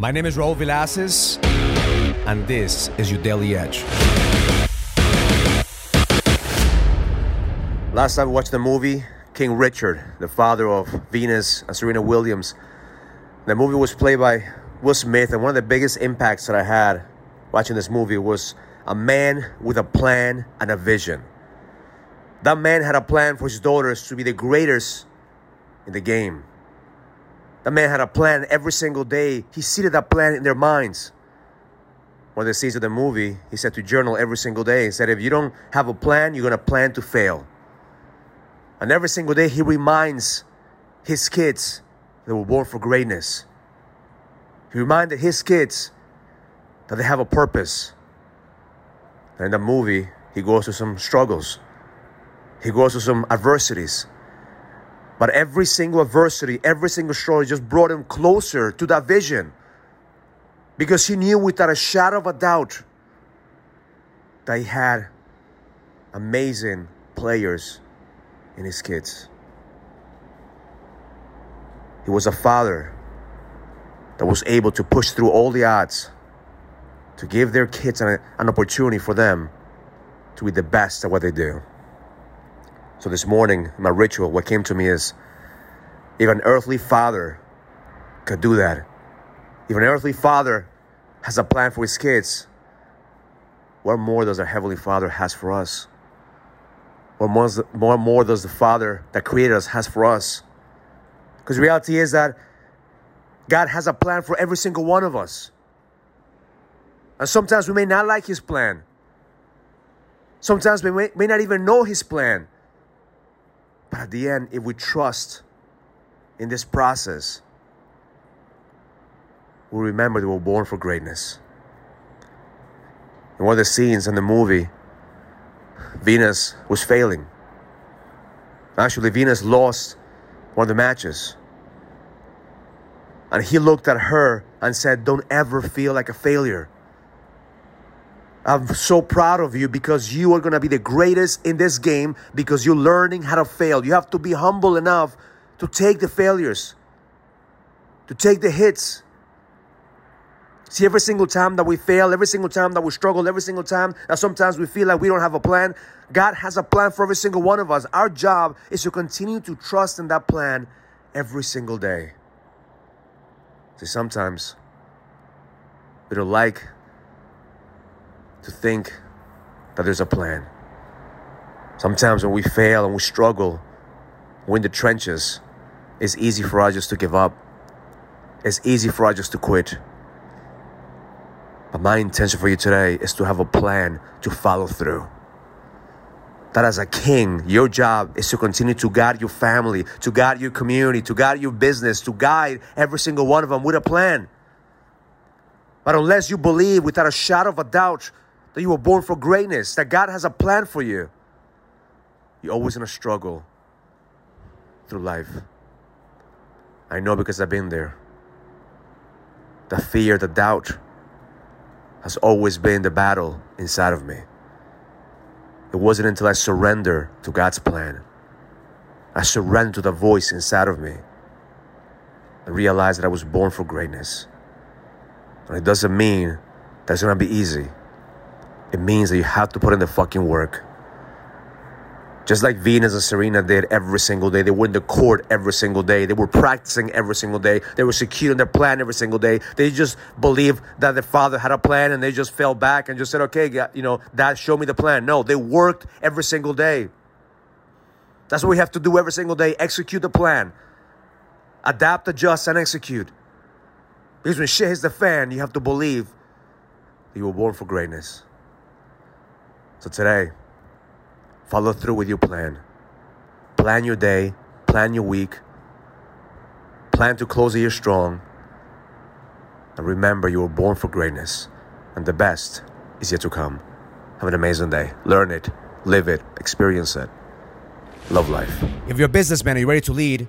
My name is Raul Villacis, and this is your Daily Edge. Last time we watched the movie King Richard, the father of Venus and Serena Williams. The movie was played by Will Smith, and one of the biggest impacts that I had watching this movie was a man with a plan and a vision. That man had a plan for his daughters to be the greatest in the game. That man had a plan every single day. He seeded that plan in their minds. One of the scenes of the movie, he said to journal every single day. He said, if you don't have a plan, you're going to plan to fail. And every single day, he reminds his kids they were born for greatness. He reminded his kids that they have a purpose. And in the movie, he goes through some struggles, he goes through some adversities. But every single adversity, every single struggle just brought him closer to that vision. Because he knew without a shadow of a doubt that he had amazing players in his kids. He was a father that was able to push through all the odds to give their kids an, an opportunity for them to be the best at what they do. So this morning, my ritual, what came to me is if an earthly father could do that, if an earthly father has a plan for his kids, what more does our Heavenly Father has for us? What more, more, more does the Father that created us has for us? Because reality is that God has a plan for every single one of us. And sometimes we may not like His plan. Sometimes we may, may not even know His plan. But at the end, if we trust in this process, we remember that we're born for greatness. In one of the scenes in the movie, Venus was failing. Actually, Venus lost one of the matches. And he looked at her and said, Don't ever feel like a failure. I'm so proud of you because you are going to be the greatest in this game because you're learning how to fail. You have to be humble enough to take the failures, to take the hits. See, every single time that we fail, every single time that we struggle, every single time that sometimes we feel like we don't have a plan, God has a plan for every single one of us. Our job is to continue to trust in that plan every single day. See, sometimes we don't like to think that there's a plan. Sometimes when we fail and we struggle, we're in the trenches, it's easy for us just to give up. It's easy for us just to quit. But my intention for you today is to have a plan to follow through. That as a king, your job is to continue to guide your family, to guide your community, to guide your business, to guide every single one of them with a plan. But unless you believe without a shadow of a doubt that you were born for greatness, that God has a plan for you, you're always in a struggle through life. I know because I've been there. The fear, the doubt has always been the battle inside of me. It wasn't until I surrendered to God's plan, I surrendered to the voice inside of me, I realized that I was born for greatness. And it doesn't mean that it's gonna be easy. It means that you have to put in the fucking work. Just like Venus and Serena did every single day. They were in the court every single day. They were practicing every single day. They were securing their plan every single day. They just believed that their father had a plan and they just fell back and just said, okay, you know, dad, show me the plan. No, they worked every single day. That's what we have to do every single day. Execute the plan. Adapt, adjust, and execute. Because when shit hits the fan, you have to believe that you were born for greatness. So today, Follow through with your plan. Plan your day, plan your week, plan to close the year strong. And remember, you were born for greatness, and the best is yet to come. Have an amazing day. Learn it, live it, experience it. Love life. If you're a businessman and you're ready to lead,